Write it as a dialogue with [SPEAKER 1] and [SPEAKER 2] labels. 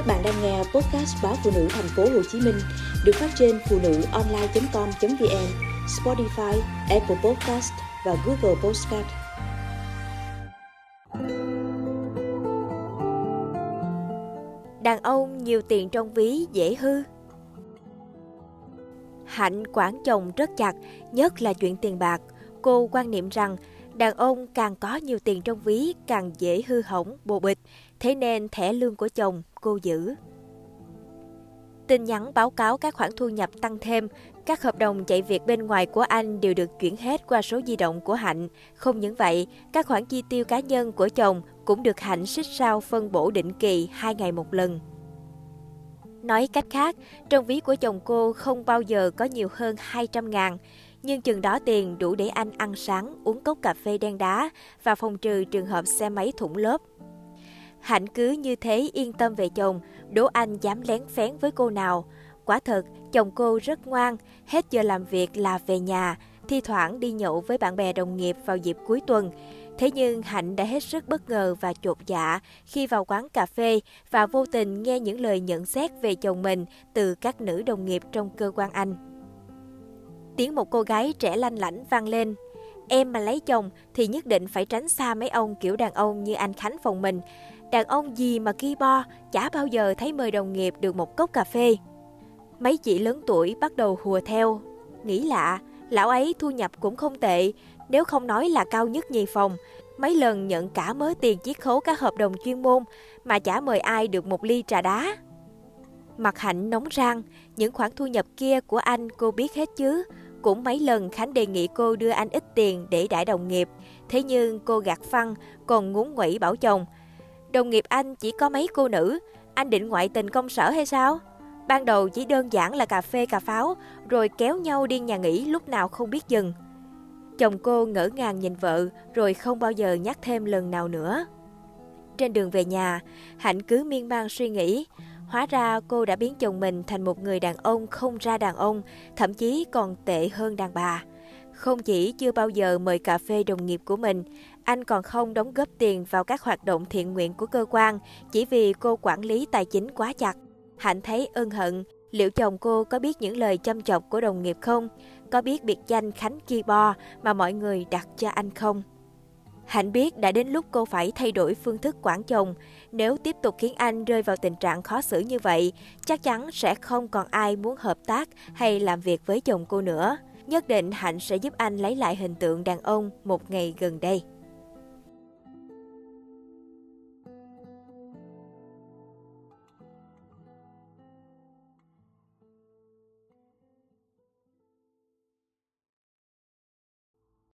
[SPEAKER 1] Các bạn đang nghe podcast báo phụ nữ thành phố Hồ Chí Minh được phát trên phụ nữ online.com.vn, Spotify, Apple Podcast và Google Podcast.
[SPEAKER 2] Đàn ông nhiều tiền trong ví dễ hư. Hạnh quản chồng rất chặt, nhất là chuyện tiền bạc. Cô quan niệm rằng đàn ông càng có nhiều tiền trong ví càng dễ hư hỏng, bồ bịch, thế nên thẻ lương của chồng cô giữ. Tin nhắn báo cáo các khoản thu nhập tăng thêm, các hợp đồng chạy việc bên ngoài của anh đều được chuyển hết qua số di động của Hạnh. Không những vậy, các khoản chi tiêu cá nhân của chồng cũng được Hạnh xích sao phân bổ định kỳ hai ngày một lần. Nói cách khác, trong ví của chồng cô không bao giờ có nhiều hơn 200 ngàn, nhưng chừng đó tiền đủ để anh ăn sáng, uống cốc cà phê đen đá và phòng trừ trường hợp xe máy thủng lớp. Hạnh cứ như thế yên tâm về chồng, đố anh dám lén phén với cô nào. Quả thật, chồng cô rất ngoan, hết giờ làm việc là về nhà, thi thoảng đi nhậu với bạn bè đồng nghiệp vào dịp cuối tuần. Thế nhưng Hạnh đã hết sức bất ngờ và chột dạ khi vào quán cà phê và vô tình nghe những lời nhận xét về chồng mình từ các nữ đồng nghiệp trong cơ quan anh. Tiếng một cô gái trẻ lanh lảnh vang lên. Em mà lấy chồng thì nhất định phải tránh xa mấy ông kiểu đàn ông như anh Khánh phòng mình. Đàn ông gì mà ki bo, chả bao giờ thấy mời đồng nghiệp được một cốc cà phê. Mấy chị lớn tuổi bắt đầu hùa theo. Nghĩ lạ, lão ấy thu nhập cũng không tệ, nếu không nói là cao nhất nhì phòng. Mấy lần nhận cả mớ tiền chiết khấu các hợp đồng chuyên môn mà chả mời ai được một ly trà đá. Mặt hạnh nóng rang, những khoản thu nhập kia của anh cô biết hết chứ. Cũng mấy lần Khánh đề nghị cô đưa anh ít tiền để đãi đồng nghiệp. Thế nhưng cô gạt phăng, còn ngúng quẩy bảo chồng. Đồng nghiệp anh chỉ có mấy cô nữ, anh định ngoại tình công sở hay sao? Ban đầu chỉ đơn giản là cà phê cà pháo, rồi kéo nhau đi nhà nghỉ lúc nào không biết dừng. Chồng cô ngỡ ngàng nhìn vợ, rồi không bao giờ nhắc thêm lần nào nữa. Trên đường về nhà, Hạnh cứ miên man suy nghĩ, Hóa ra cô đã biến chồng mình thành một người đàn ông không ra đàn ông, thậm chí còn tệ hơn đàn bà. Không chỉ chưa bao giờ mời cà phê đồng nghiệp của mình, anh còn không đóng góp tiền vào các hoạt động thiện nguyện của cơ quan chỉ vì cô quản lý tài chính quá chặt. Hạnh thấy ân hận, liệu chồng cô có biết những lời châm chọc của đồng nghiệp không? Có biết biệt danh Khánh Ki Bo mà mọi người đặt cho anh không? Hạnh biết đã đến lúc cô phải thay đổi phương thức quản chồng. Nếu tiếp tục khiến anh rơi vào tình trạng khó xử như vậy, chắc chắn sẽ không còn ai muốn hợp tác hay làm việc với chồng cô nữa. Nhất định Hạnh sẽ giúp anh lấy lại hình tượng đàn ông một ngày gần đây.